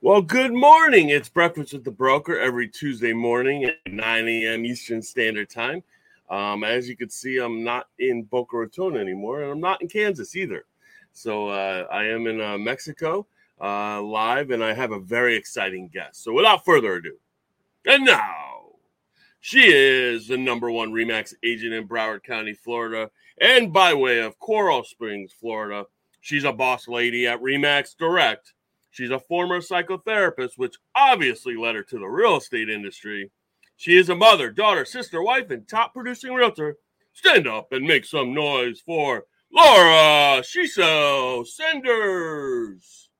Well, good morning. It's Breakfast with the Broker every Tuesday morning at 9 a.m. Eastern Standard Time. Um, as you can see, I'm not in Boca Raton anymore, and I'm not in Kansas either. So uh, I am in uh, Mexico uh, live, and I have a very exciting guest. So without further ado, and now she is the number one Remax agent in Broward County, Florida, and by way of Coral Springs, Florida. She's a boss lady at Remax Direct She's a former psychotherapist, which obviously led her to the real estate industry. She is a mother, daughter, sister, wife, and top producing realtor. Stand up and make some noise for Laura Shiso Sanders.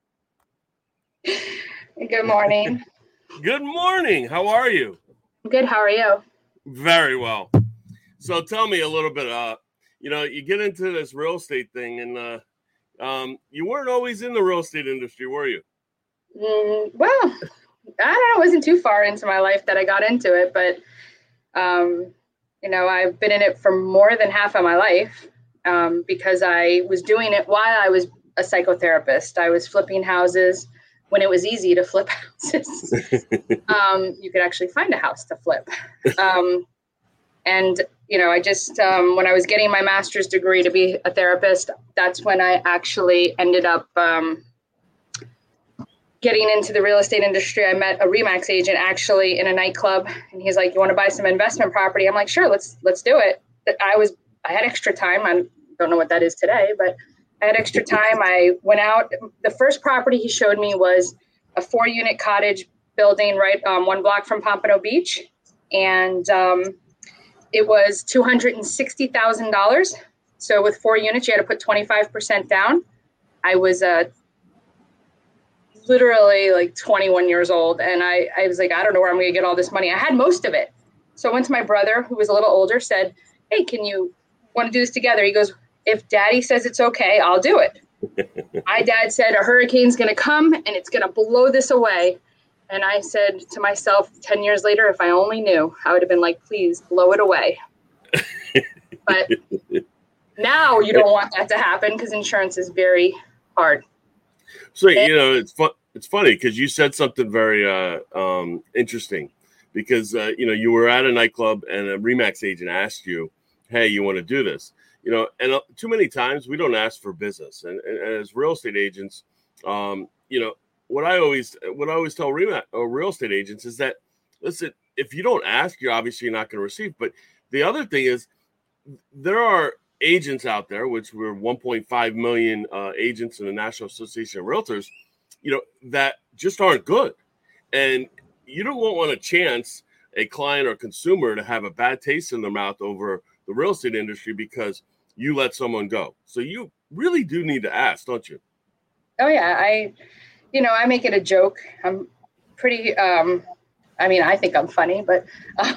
Good morning. Good morning. How are you? Good. How are you? Very well. So tell me a little bit. Uh, you know, you get into this real estate thing, and uh, um, you weren't always in the real estate industry, were you? Mm, well, I don't know. It wasn't too far into my life that I got into it, but um, you know, I've been in it for more than half of my life um, because I was doing it while I was a psychotherapist. I was flipping houses when it was easy to flip houses. um, you could actually find a house to flip. Um, and you know, I just um, when I was getting my master's degree to be a therapist, that's when I actually ended up um, getting into the real estate industry. I met a Remax agent actually in a nightclub, and he's like, "You want to buy some investment property?" I'm like, "Sure, let's let's do it." I was I had extra time. I don't know what that is today, but I had extra time. I went out. The first property he showed me was a four unit cottage building right um, one block from Pompano Beach, and um, it was $260,000. So with four units, you had to put 25% down. I was uh, literally like 21 years old. And I, I was like, I don't know where I'm going to get all this money. I had most of it. So I went to my brother, who was a little older, said, Hey, can you want to do this together? He goes, If daddy says it's okay, I'll do it. my dad said, A hurricane's going to come and it's going to blow this away. And I said to myself 10 years later, if I only knew, I would have been like, please blow it away. but now you don't want that to happen because insurance is very hard. So, you know, it's fun. It's funny because you said something very uh, um, interesting because, uh, you know, you were at a nightclub and a Remax agent asked you, hey, you want to do this? You know, and uh, too many times we don't ask for business. And, and as real estate agents, um, you know, what I always what I always tell real, uh, real estate agents is that listen, if you don't ask, you're obviously not going to receive. But the other thing is, there are agents out there, which we're 1.5 million uh, agents in the National Association of Realtors, you know, that just aren't good, and you don't want want a chance a client or consumer to have a bad taste in their mouth over the real estate industry because you let someone go. So you really do need to ask, don't you? Oh yeah, I you know, I make it a joke. I'm pretty. Um, I mean, I think I'm funny, but. Uh,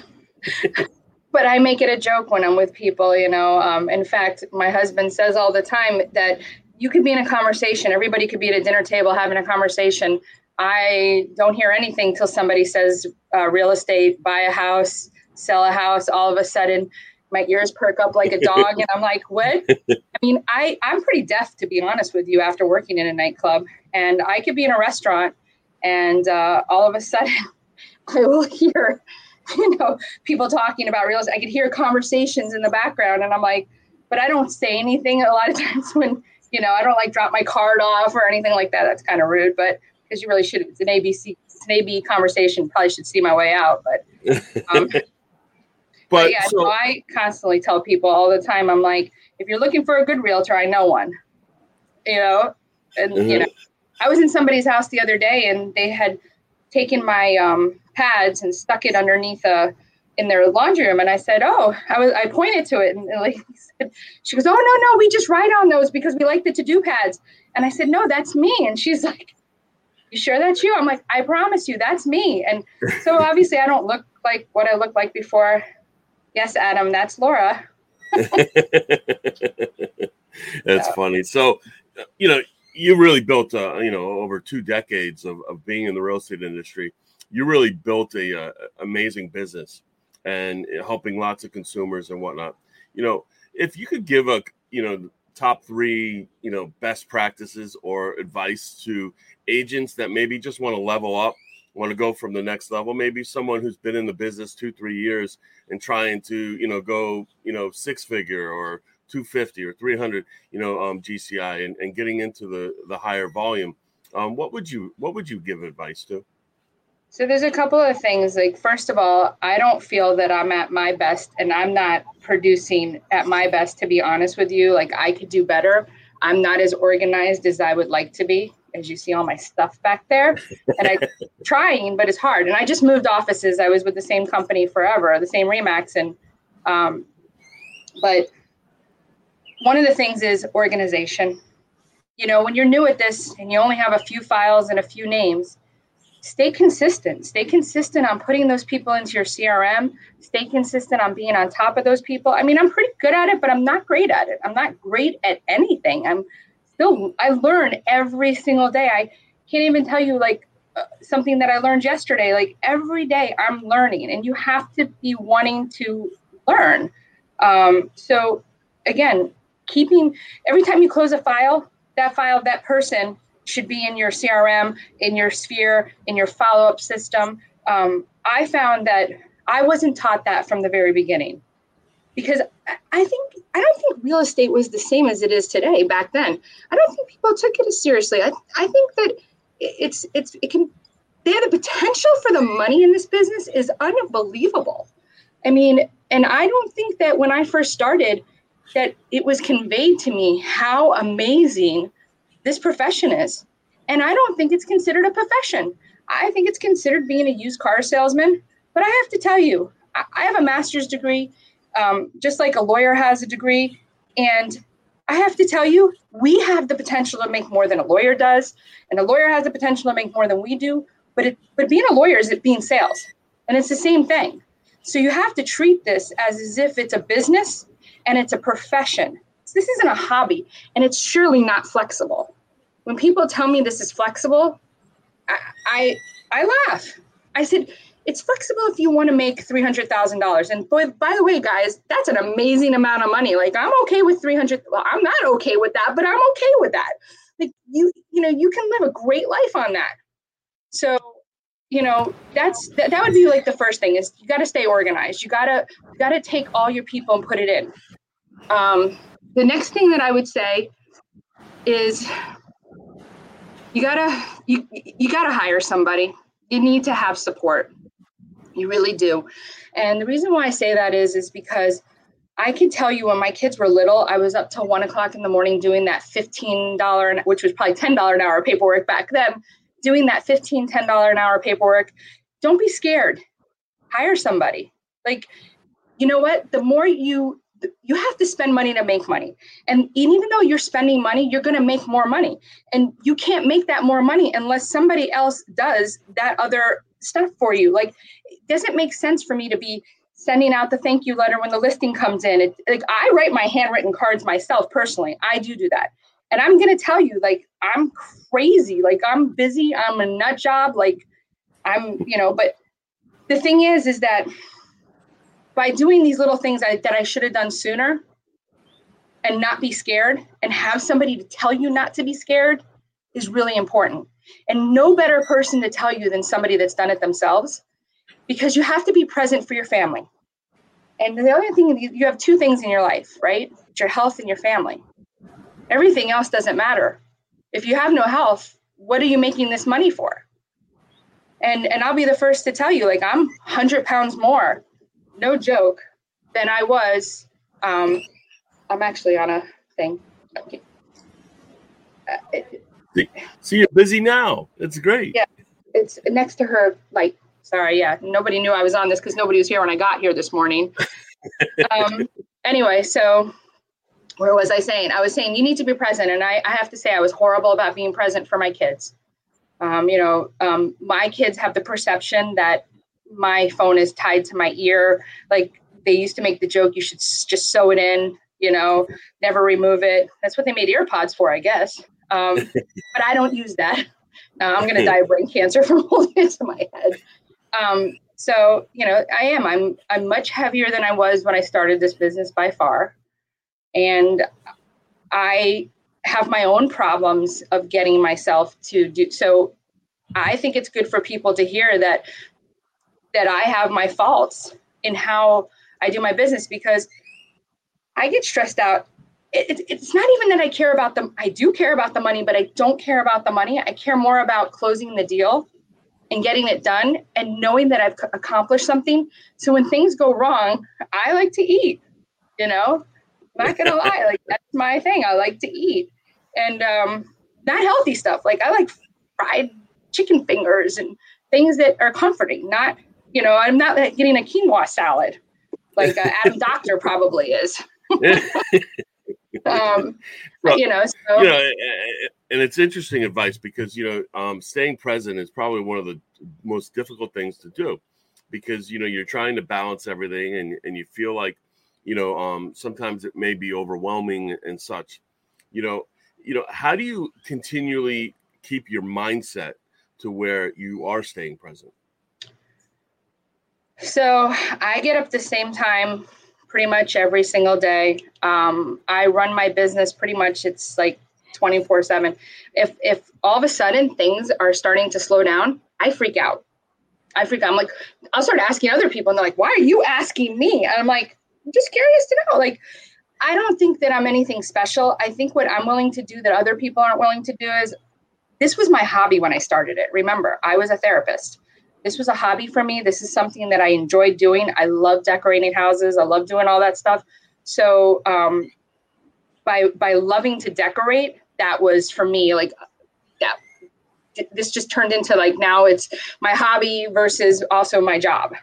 but I make it a joke when I'm with people, you know. Um, in fact, my husband says all the time that you could be in a conversation, everybody could be at a dinner table having a conversation. I don't hear anything till somebody says uh, real estate, buy a house, sell a house. All of a sudden, my ears perk up like a dog, and I'm like, "What?" I mean, I I'm pretty deaf to be honest with you after working in a nightclub, and I could be in a restaurant, and uh, all of a sudden, I will hear, you know, people talking about real estate. I could hear conversations in the background, and I'm like, but I don't say anything a lot of times when you know I don't like drop my card off or anything like that. That's kind of rude, but because you really should. It's an ABC. It's an AB conversation. Probably should see my way out, but. Um, but, yeah, so, so I constantly tell people all the time, I'm like, if you're looking for a good realtor, I know one. You know, and mm-hmm. you know, I was in somebody's house the other day and they had taken my um, pads and stuck it underneath a uh, in their laundry room and I said, "Oh, I was I pointed to it and the lady said she goes, "Oh, no, no, we just write on those because we like the to-do pads." And I said, "No, that's me." And she's like, "You sure that's you?" I'm like, "I promise you, that's me." And so obviously I don't look like what I looked like before Yes, Adam, that's Laura. that's funny. So, you know, you really built, uh, you know, over two decades of, of being in the real estate industry. You really built a, uh, amazing business and helping lots of consumers and whatnot. You know, if you could give a, you know, top three, you know, best practices or advice to agents that maybe just want to level up, want to go from the next level? Maybe someone who's been in the business two, three years and trying to, you know, go, you know, six figure or 250 or 300, you know, um, GCI and, and getting into the the higher volume. Um, what would you what would you give advice to? So there's a couple of things. Like first of all, I don't feel that I'm at my best and I'm not producing at my best to be honest with you. Like I could do better. I'm not as organized as I would like to be. As you see all my stuff back there. And I trying, but it's hard. And I just moved offices. I was with the same company forever, the same Remax. And um, but one of the things is organization. You know, when you're new at this and you only have a few files and a few names, stay consistent. Stay consistent on putting those people into your CRM. Stay consistent on being on top of those people. I mean, I'm pretty good at it, but I'm not great at it. I'm not great at anything. I'm I learn every single day. I can't even tell you like uh, something that I learned yesterday. Like every day I'm learning, and you have to be wanting to learn. Um, so, again, keeping every time you close a file, that file, that person should be in your CRM, in your sphere, in your follow up system. Um, I found that I wasn't taught that from the very beginning because I think I don't think real estate was the same as it is today back then. I don't think people took it as seriously. I, I think that it's it's it can they have the potential for the money in this business is unbelievable. I mean, and I don't think that when I first started that it was conveyed to me how amazing this profession is. And I don't think it's considered a profession. I think it's considered being a used car salesman. But I have to tell you, I have a master's degree, um, just like a lawyer has a degree. And I have to tell you, we have the potential to make more than a lawyer does, and a lawyer has the potential to make more than we do. But it, but being a lawyer is it being sales, and it's the same thing. So you have to treat this as, if it's a business and it's a profession. This isn't a hobby, and it's surely not flexible. When people tell me this is flexible, I I, I laugh. I said, it's flexible if you want to make three hundred thousand dollars. And boy, by the way, guys, that's an amazing amount of money. Like I'm okay with three hundred. Well, I'm not okay with that, but I'm okay with that. Like you, you know, you can live a great life on that. So, you know, that's that, that would be like the first thing is you got to stay organized. You gotta you gotta take all your people and put it in. Um, the next thing that I would say is you gotta you you gotta hire somebody. You need to have support. You really do. And the reason why I say that is is because I can tell you when my kids were little, I was up till one o'clock in the morning doing that $15, which was probably $10 an hour paperwork back then, doing that $15, $10 an hour paperwork. Don't be scared. Hire somebody. Like, you know what? The more you you have to spend money to make money. And even though you're spending money, you're going to make more money. And you can't make that more money unless somebody else does that other stuff for you. Like, it doesn't make sense for me to be sending out the thank you letter when the listing comes in. It, like, I write my handwritten cards myself personally. I do do that. And I'm going to tell you, like, I'm crazy. Like, I'm busy. I'm a nut job. Like, I'm, you know, but the thing is, is that by doing these little things I, that I should have done sooner and not be scared and have somebody to tell you not to be scared is really important. And no better person to tell you than somebody that's done it themselves because you have to be present for your family. And the other thing, you have two things in your life, right? Your health and your family. Everything else doesn't matter. If you have no health, what are you making this money for? And and I'll be the first to tell you, like I'm 100 pounds more no joke, than I was. Um, I'm actually on a thing. Okay. Uh, See, you're busy now. It's great. Yeah, it's next to her. Like, sorry, yeah, nobody knew I was on this because nobody was here when I got here this morning. um, anyway, so where was I saying? I was saying you need to be present, and I, I have to say I was horrible about being present for my kids. Um, you know, um, my kids have the perception that my phone is tied to my ear. Like they used to make the joke, you should just sew it in, you know, never remove it. That's what they made earpods for, I guess. Um, but I don't use that. Uh, I'm going to die of brain cancer from holding it to my head. Um, so, you know, I am. I'm I'm much heavier than I was when I started this business by far. And I have my own problems of getting myself to do so. I think it's good for people to hear that that I have my faults in how I do my business because I get stressed out. It, it's not even that I care about them. I do care about the money, but I don't care about the money. I care more about closing the deal and getting it done and knowing that I've accomplished something. So when things go wrong, I like to eat, you know, not gonna lie, like that's my thing. I like to eat and um, not healthy stuff. Like I like fried chicken fingers and things that are comforting, not, you know, I'm not getting a quinoa salad like uh, Adam Doctor probably is. um, well, you know, so. You know, and it's interesting advice because you know, um, staying present is probably one of the most difficult things to do because you know you're trying to balance everything and and you feel like you know um, sometimes it may be overwhelming and such. You know, you know, how do you continually keep your mindset to where you are staying present? So I get up the same time pretty much every single day. Um, I run my business pretty much. It's like 24 seven. If, if all of a sudden things are starting to slow down, I freak out. I freak out. I'm like, I'll start asking other people and they're like, why are you asking me? And I'm like, I'm just curious to know. Like, I don't think that I'm anything special. I think what I'm willing to do that other people aren't willing to do is this was my hobby when I started it. Remember, I was a therapist this was a hobby for me. This is something that I enjoyed doing. I love decorating houses. I love doing all that stuff. So um, by by loving to decorate, that was for me like that. This just turned into like now it's my hobby versus also my job.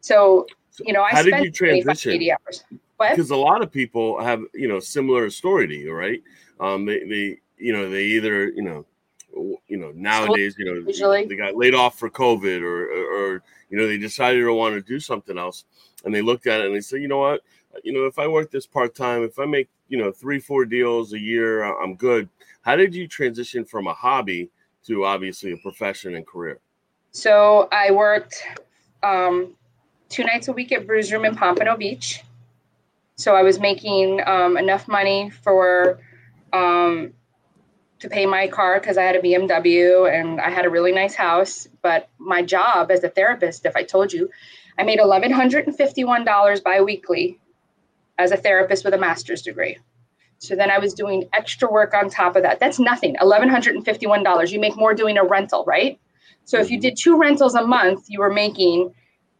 So you know, I how did you transition? 80 hours. Because a lot of people have you know similar story to you, right? Um, they they you know they either you know you know nowadays you know Usually. they got laid off for covid or, or, or you know they decided to want to do something else and they looked at it and they said you know what? You know if i work this part-time if i make you know three four deals a year i'm good. How did you transition from a hobby to obviously a profession and career? So i worked um, two nights a week at Bru's Room in pompano beach. So i was making um, enough money for um, to pay my car because I had a BMW and I had a really nice house. But my job as a therapist, if I told you, I made $1,151 biweekly as a therapist with a master's degree. So then I was doing extra work on top of that. That's nothing. $1,151. You make more doing a rental, right? So if you did two rentals a month, you were making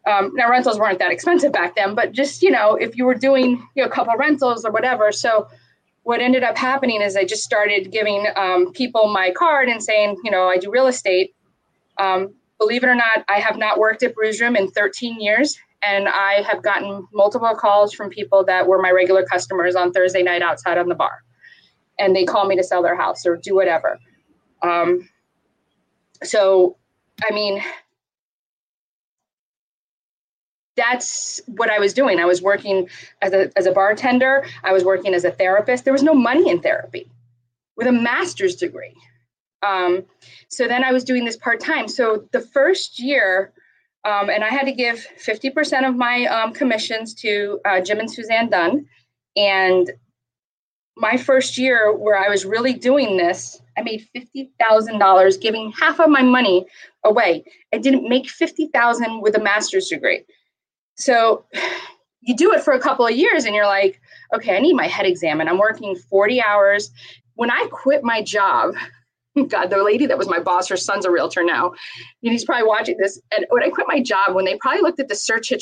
um, now rentals weren't that expensive back then, but just you know, if you were doing you know, a couple rentals or whatever, so what ended up happening is I just started giving um, people my card and saying, you know, I do real estate. Um, believe it or not, I have not worked at Bru's Room in 13 years, and I have gotten multiple calls from people that were my regular customers on Thursday night outside on the bar, and they call me to sell their house or do whatever. Um, so, I mean, that's what I was doing. I was working as a, as a bartender, I was working as a therapist. There was no money in therapy with a master's degree. Um, so then I was doing this part time. So the first year, um, and I had to give 50% of my um, commissions to uh, Jim and Suzanne Dunn. And my first year, where I was really doing this, I made $50,000 giving half of my money away. I didn't make 50,000 with a master's degree. So you do it for a couple of years and you're like, okay, I need my head examined. I'm working 40 hours. When I quit my job, God, the lady that was my boss, her son's a realtor now. And he's probably watching this. And when I quit my job, when they probably looked at the search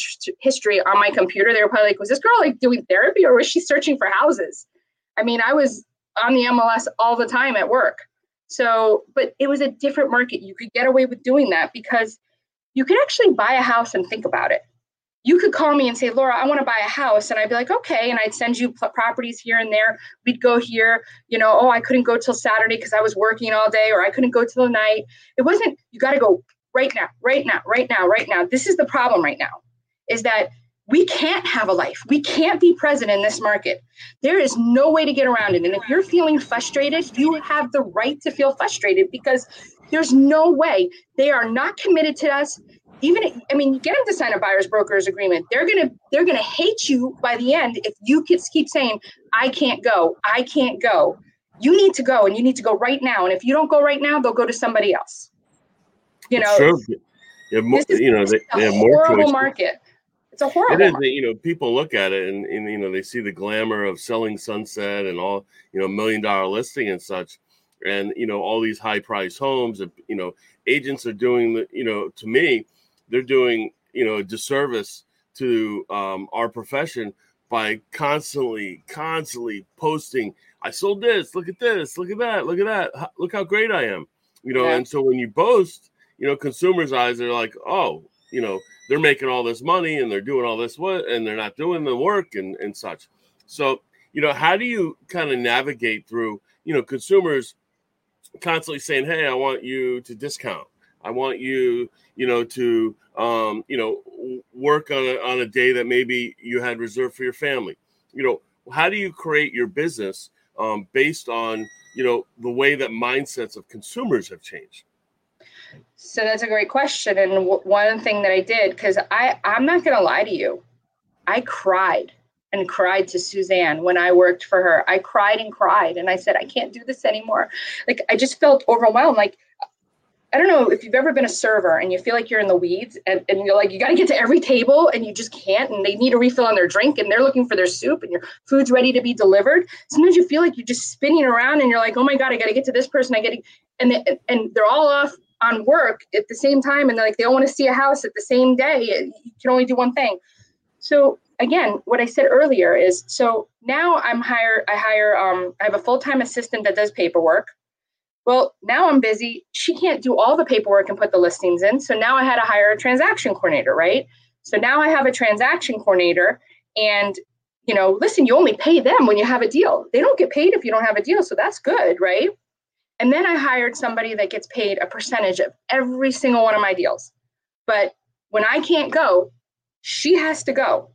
history on my computer, they were probably like, was this girl like doing therapy or was she searching for houses? I mean, I was on the MLS all the time at work. So, but it was a different market. You could get away with doing that because you could actually buy a house and think about it you could call me and say, Laura, I want to buy a house. And I'd be like, okay. And I'd send you properties here and there. We'd go here, you know, oh, I couldn't go till Saturday because I was working all day or I couldn't go till the night. It wasn't, you got to go right now, right now, right now, right now. This is the problem right now is that we can't have a life. We can't be present in this market. There is no way to get around it. And if you're feeling frustrated, you have the right to feel frustrated because there's no way they are not committed to us even I mean, you get them to sign a buyer's broker's agreement. They're gonna they're gonna hate you by the end if you keep saying, "I can't go, I can't go." You need to go, and you need to go right now. And if you don't go right now, they'll go to somebody else. You know, sure. You, more, you know, they, they have more horrible market. It's a horrible. It is. Market. You know, people look at it and, and you know they see the glamour of selling Sunset and all you know million dollar listing and such, and you know all these high price homes. You know, agents are doing the you know to me they're doing you know a disservice to um, our profession by constantly constantly posting i sold this look at this look at that look at that look how great i am you know yeah. and so when you boast you know consumers eyes are like oh you know they're making all this money and they're doing all this what and they're not doing the work and and such so you know how do you kind of navigate through you know consumers constantly saying hey i want you to discount I want you, you know, to, um, you know, work on a, on a day that maybe you had reserved for your family. You know, how do you create your business um, based on, you know, the way that mindsets of consumers have changed? So that's a great question. And w- one thing that I did, because I, I'm not going to lie to you, I cried and cried to Suzanne when I worked for her. I cried and cried. And I said, I can't do this anymore. Like, I just felt overwhelmed. Like, I don't know if you've ever been a server and you feel like you're in the weeds and, and you're like, you got to get to every table and you just can't, and they need a refill on their drink and they're looking for their soup and your food's ready to be delivered. Sometimes you feel like you're just spinning around and you're like, oh my God, I got to get to this person. I got to, and, they, and they're all off on work at the same time and they're like, they all want to see a house at the same day. You can only do one thing. So again, what I said earlier is, so now I'm hire, I hire, um, I have a full-time assistant that does paperwork well, now I'm busy. She can't do all the paperwork and put the listings in. So now I had to hire a transaction coordinator, right? So now I have a transaction coordinator and you know, listen, you only pay them when you have a deal. They don't get paid if you don't have a deal. So that's good, right? And then I hired somebody that gets paid a percentage of every single one of my deals. But when I can't go, she has to go.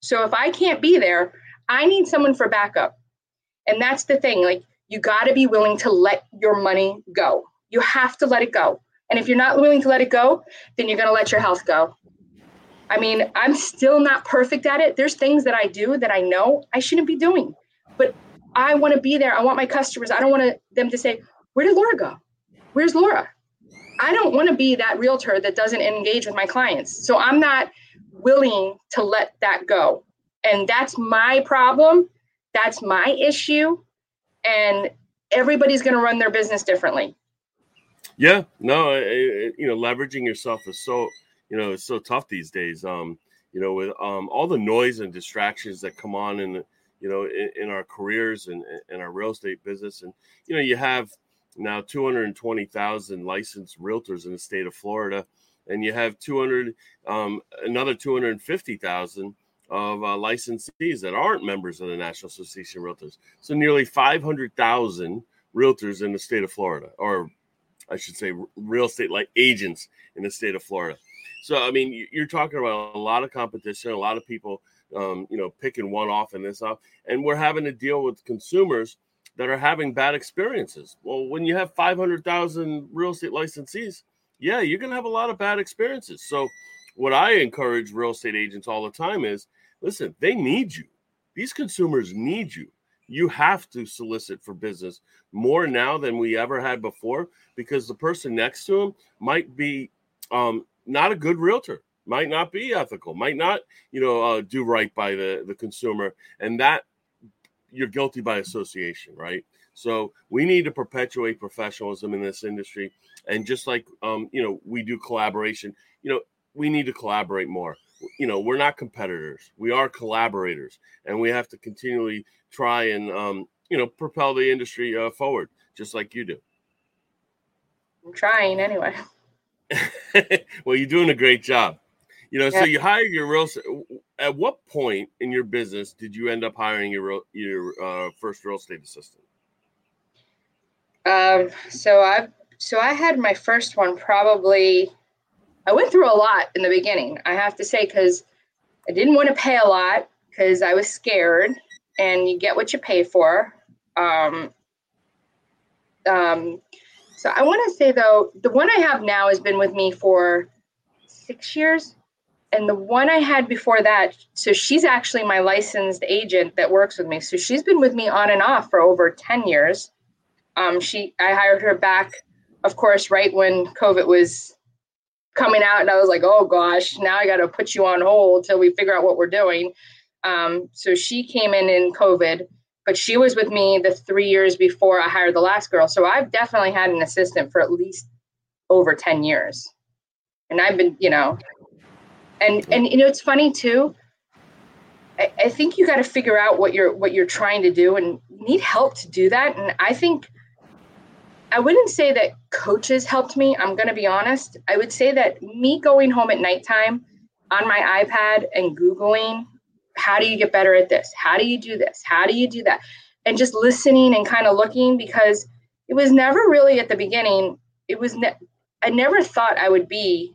So if I can't be there, I need someone for backup. And that's the thing. Like you got to be willing to let your money go. You have to let it go. And if you're not willing to let it go, then you're going to let your health go. I mean, I'm still not perfect at it. There's things that I do that I know I shouldn't be doing, but I want to be there. I want my customers. I don't want them to say, "Where did Laura go? Where's Laura?" I don't want to be that realtor that doesn't engage with my clients. So I'm not willing to let that go. And that's my problem. That's my issue and everybody's going to run their business differently. Yeah, no, it, it, you know, leveraging yourself is so, you know, it's so tough these days. Um, you know, with um, all the noise and distractions that come on in, you know, in, in our careers and in our real estate business, and you know, you have now 220,000 licensed realtors in the state of Florida, and you have 200, um, another 250,000 of uh, licensees that aren't members of the National Association of Realtors. So nearly 500,000 realtors in the state of Florida, or I should say, real estate like agents in the state of Florida. So I mean, you're talking about a lot of competition, a lot of people, um, you know, picking one off and this off, and we're having to deal with consumers that are having bad experiences. Well, when you have 500,000 real estate licensees, yeah, you're going to have a lot of bad experiences. So, what I encourage real estate agents all the time is listen, they need you. These consumers need you. You have to solicit for business more now than we ever had before because the person next to him might be um, not a good realtor, might not be ethical, might not, you know, uh, do right by the, the consumer. And that you're guilty by association, right? So we need to perpetuate professionalism in this industry. And just like, um, you know, we do collaboration, you know, we need to collaborate more you know we're not competitors. We are collaborators and we have to continually try and um, you know propel the industry uh, forward just like you do. I'm trying anyway. Well you're doing a great job. You know yeah. so you hired your real at what point in your business did you end up hiring your your uh, first real estate assistant? Um so i so i had my first one probably I went through a lot in the beginning, I have to say, because I didn't want to pay a lot because I was scared, and you get what you pay for. Um, um, so I want to say though, the one I have now has been with me for six years. And the one I had before that, so she's actually my licensed agent that works with me. So she's been with me on and off for over 10 years. Um, she I hired her back, of course, right when COVID was coming out, and I was like, oh gosh, now I got to put you on hold till we figure out what we're doing. Um, so she came in in COVID, but she was with me the three years before I hired the last girl. So I've definitely had an assistant for at least over 10 years. And I've been, you know, and and you know it's funny too. I, I think you got to figure out what you're what you're trying to do and need help to do that. And I think I wouldn't say that coaches helped me. I'm going to be honest. I would say that me going home at nighttime on my iPad and Googling, how do you get better at this? How do you do this? How do you do that? And just listening and kind of looking because it was never really at the beginning. It was, ne- I never thought I would be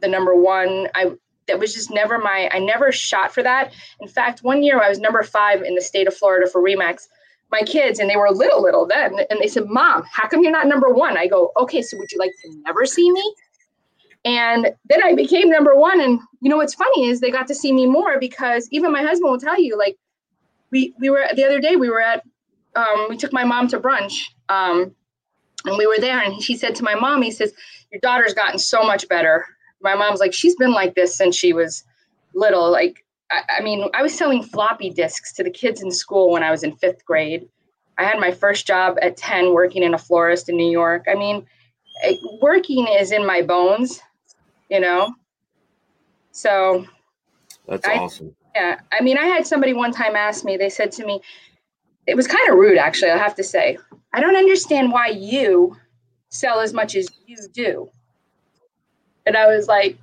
the number one. I, that was just never my, I never shot for that. In fact, one year I was number five in the state of Florida for Remax my kids and they were little little then and they said mom how come you're not number one? I go okay so would you like to never see me? And then i became number one and you know what's funny is they got to see me more because even my husband will tell you like we we were the other day we were at um, we took my mom to brunch um, and we were there and he said to my mom he says your daughter's gotten so much better. My mom's like she's been like this since she was little like I, mean, I was selling floppy disks to the kids in school when I was in fifth grade. I had my first job at 10 working in a florist in New York. I mean, working is in my bones, you know? So that's I, awesome. Yeah. I mean, I had somebody one time ask me, they said to me, it was kind of rude, actually, I have to say. I don't understand why you sell as much as you do. And I was like,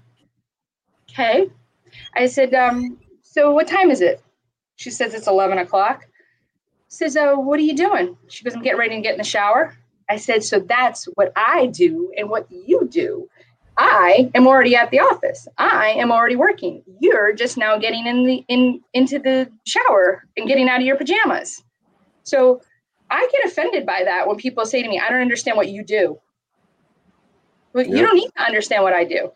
okay. I said, um, so what time is it? She says it's 11 o'clock. Says, oh, what are you doing? She goes, I'm getting ready to get in the shower. I said, so that's what I do and what you do. I am already at the office. I am already working. You're just now getting in the in into the shower and getting out of your pajamas. So I get offended by that when people say to me, I don't understand what you do. Well, yep. you don't need to understand what I do.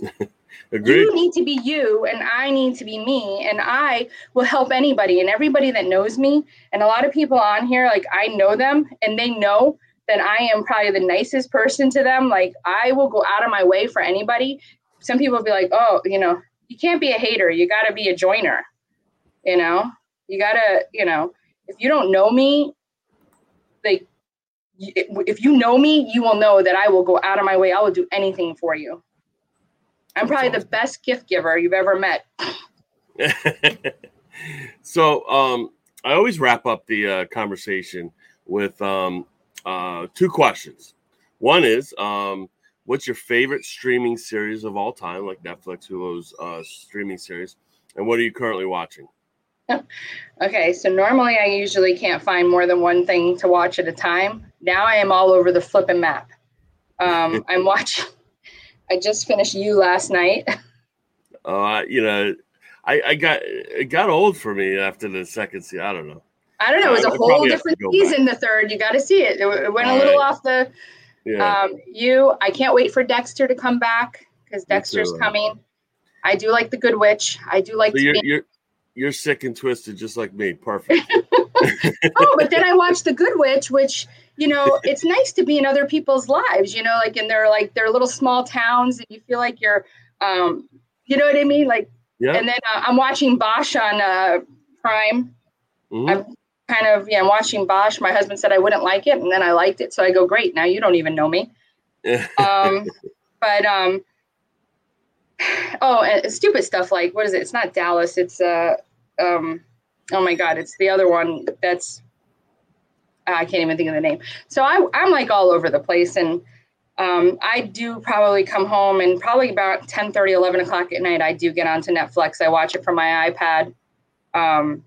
Agreed. You need to be you, and I need to be me, and I will help anybody and everybody that knows me. And a lot of people on here, like I know them, and they know that I am probably the nicest person to them. Like I will go out of my way for anybody. Some people will be like, "Oh, you know, you can't be a hater. You got to be a joiner." You know, you got to, you know, if you don't know me, like if you know me, you will know that I will go out of my way. I will do anything for you. I'm probably the best gift giver you've ever met. so um, I always wrap up the uh, conversation with um, uh, two questions. One is, um, what's your favorite streaming series of all time, like Netflix, Hulu's uh, streaming series, and what are you currently watching? okay, so normally I usually can't find more than one thing to watch at a time. Now I am all over the flipping map. Um, I'm watching. I just finished you last night. Uh, you know, I, I got it got old for me after the second season. I don't know. I don't know. It was a whole different season. Back. The third, you got to see it. It, went All a little right. off the. Yeah. Um, you, I can't wait for Dexter to come back because Dexter's coming. I do like the Good Witch. I do like. So you're, you're you're sick and twisted, just like me. Perfect. oh, but then I watched the Good Witch, which you know, it's nice to be in other people's lives, you know, like in their like their little small towns and you feel like you're um you know what I mean? Like yeah. and then uh, I'm watching Bosch on uh Prime. Mm-hmm. I'm kind of yeah, I'm watching Bosch. My husband said I wouldn't like it and then I liked it, so I go, Great, now you don't even know me. um but um oh and stupid stuff like what is it? It's not Dallas, it's uh um oh my god, it's the other one that's I can't even think of the name. So I, I'm like all over the place. And um, I do probably come home and probably about 10 30, 11 o'clock at night, I do get onto Netflix. I watch it from my iPad. Um,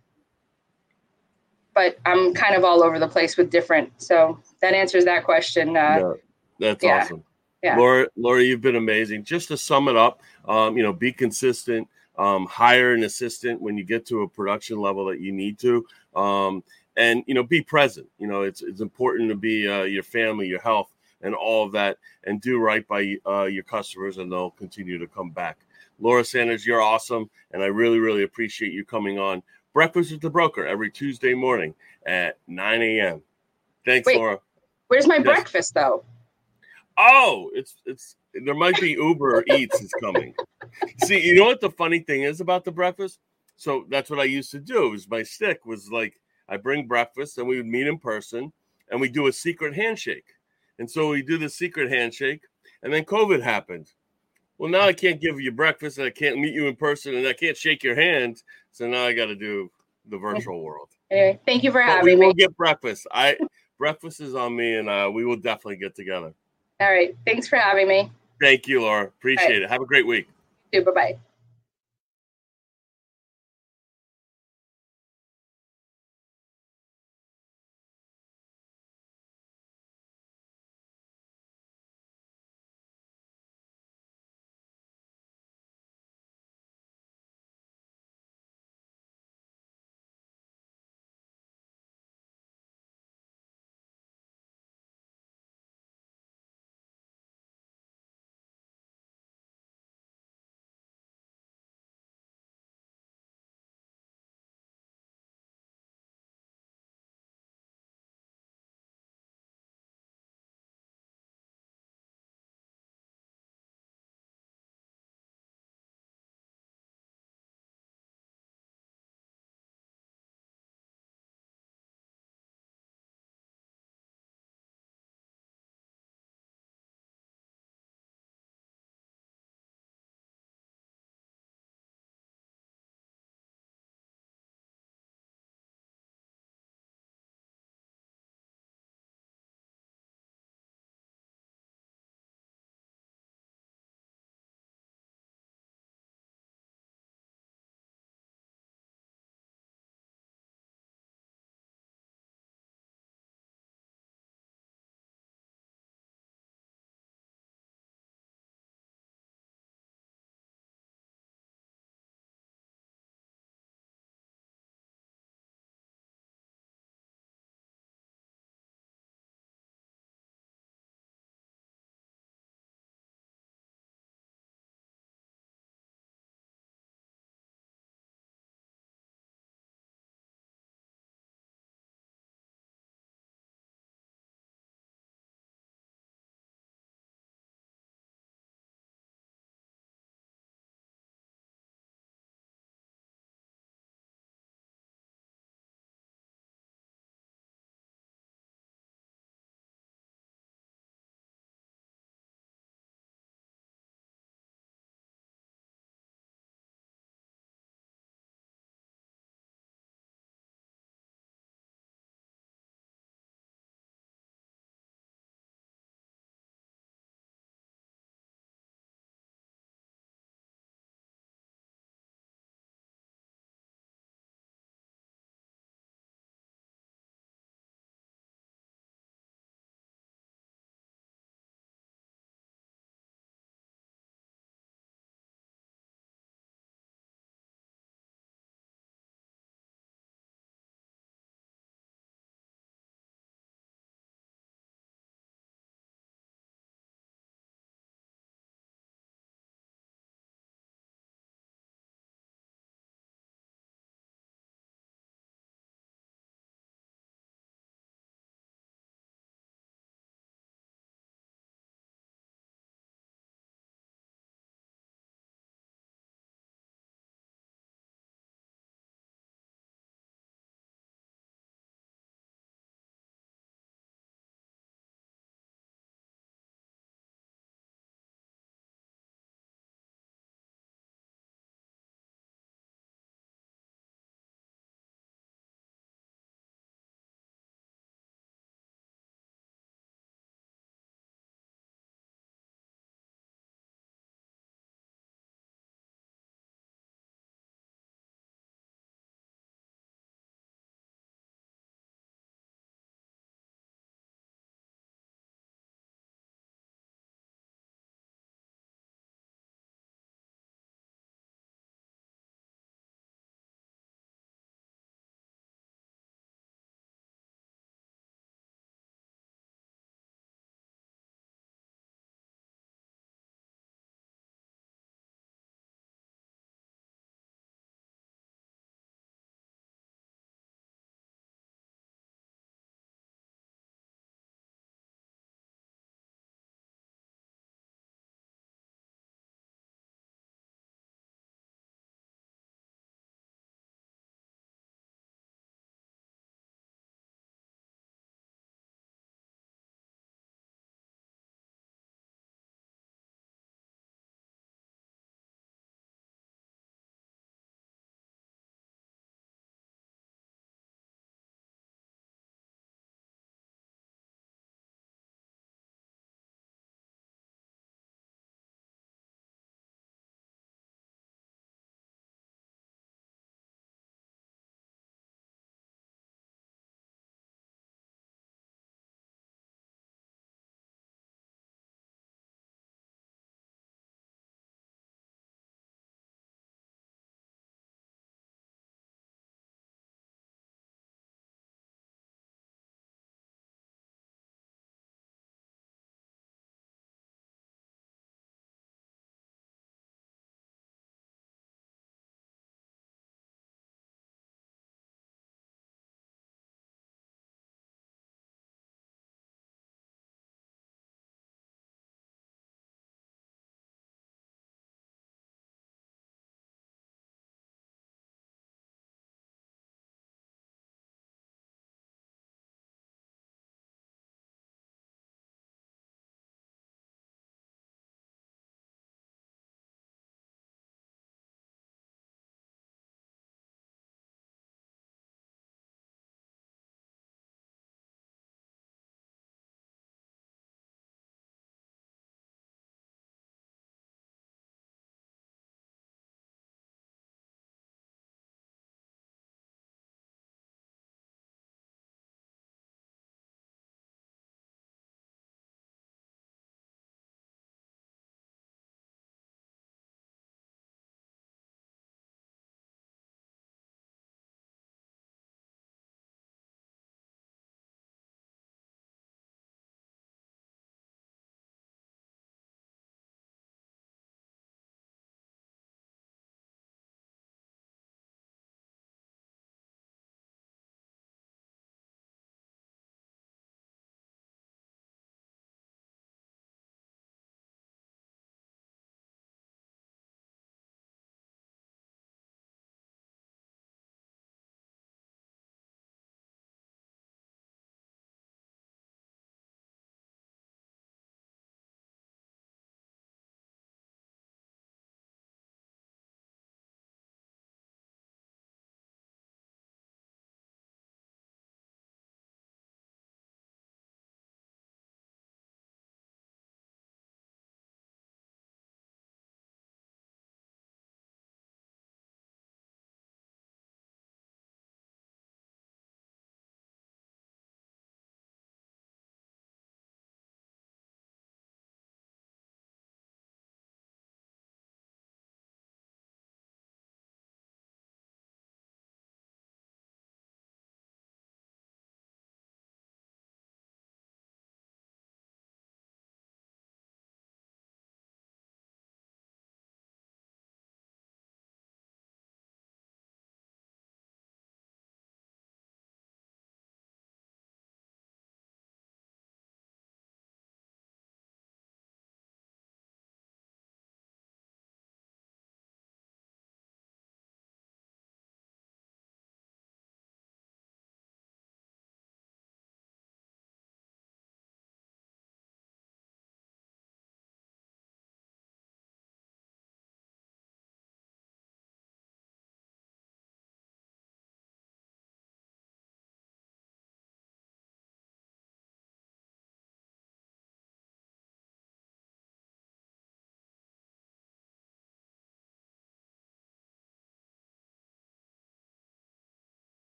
but I'm kind of all over the place with different. So that answers that question. Uh, yeah, that's yeah. awesome. Yeah. Laura, Laura, you've been amazing. Just to sum it up, um, you know, be consistent, um, hire an assistant when you get to a production level that you need to. Um, and you know be present you know it's it's important to be uh, your family your health and all of that, and do right by uh, your customers, and they'll continue to come back. Laura Sanders, you're awesome, and I really, really appreciate you coming on Breakfast with the Broker every Tuesday morning at 9 a.m. Thanks, Wait, Laura. Where's my Yes. breakfast though? Oh, it's it's there might be Uber Eats is coming. See, you know what the funny thing is about the breakfast? So that's what I used to do. Was my stick was like I bring breakfast and we would meet in person and we do a secret handshake. And so we do the secret handshake and then COVID happened. Well, now I can't give you breakfast and I can't meet you in person and I can't shake your hand. So now I got to do the virtual world. Anyway, thank you for But we having will me. get breakfast. I breakfast is on me and uh, we will definitely get together. All right. Thanks for having me. Thank you, Laura. Appreciate it. Have a great week. You too. Bye bye.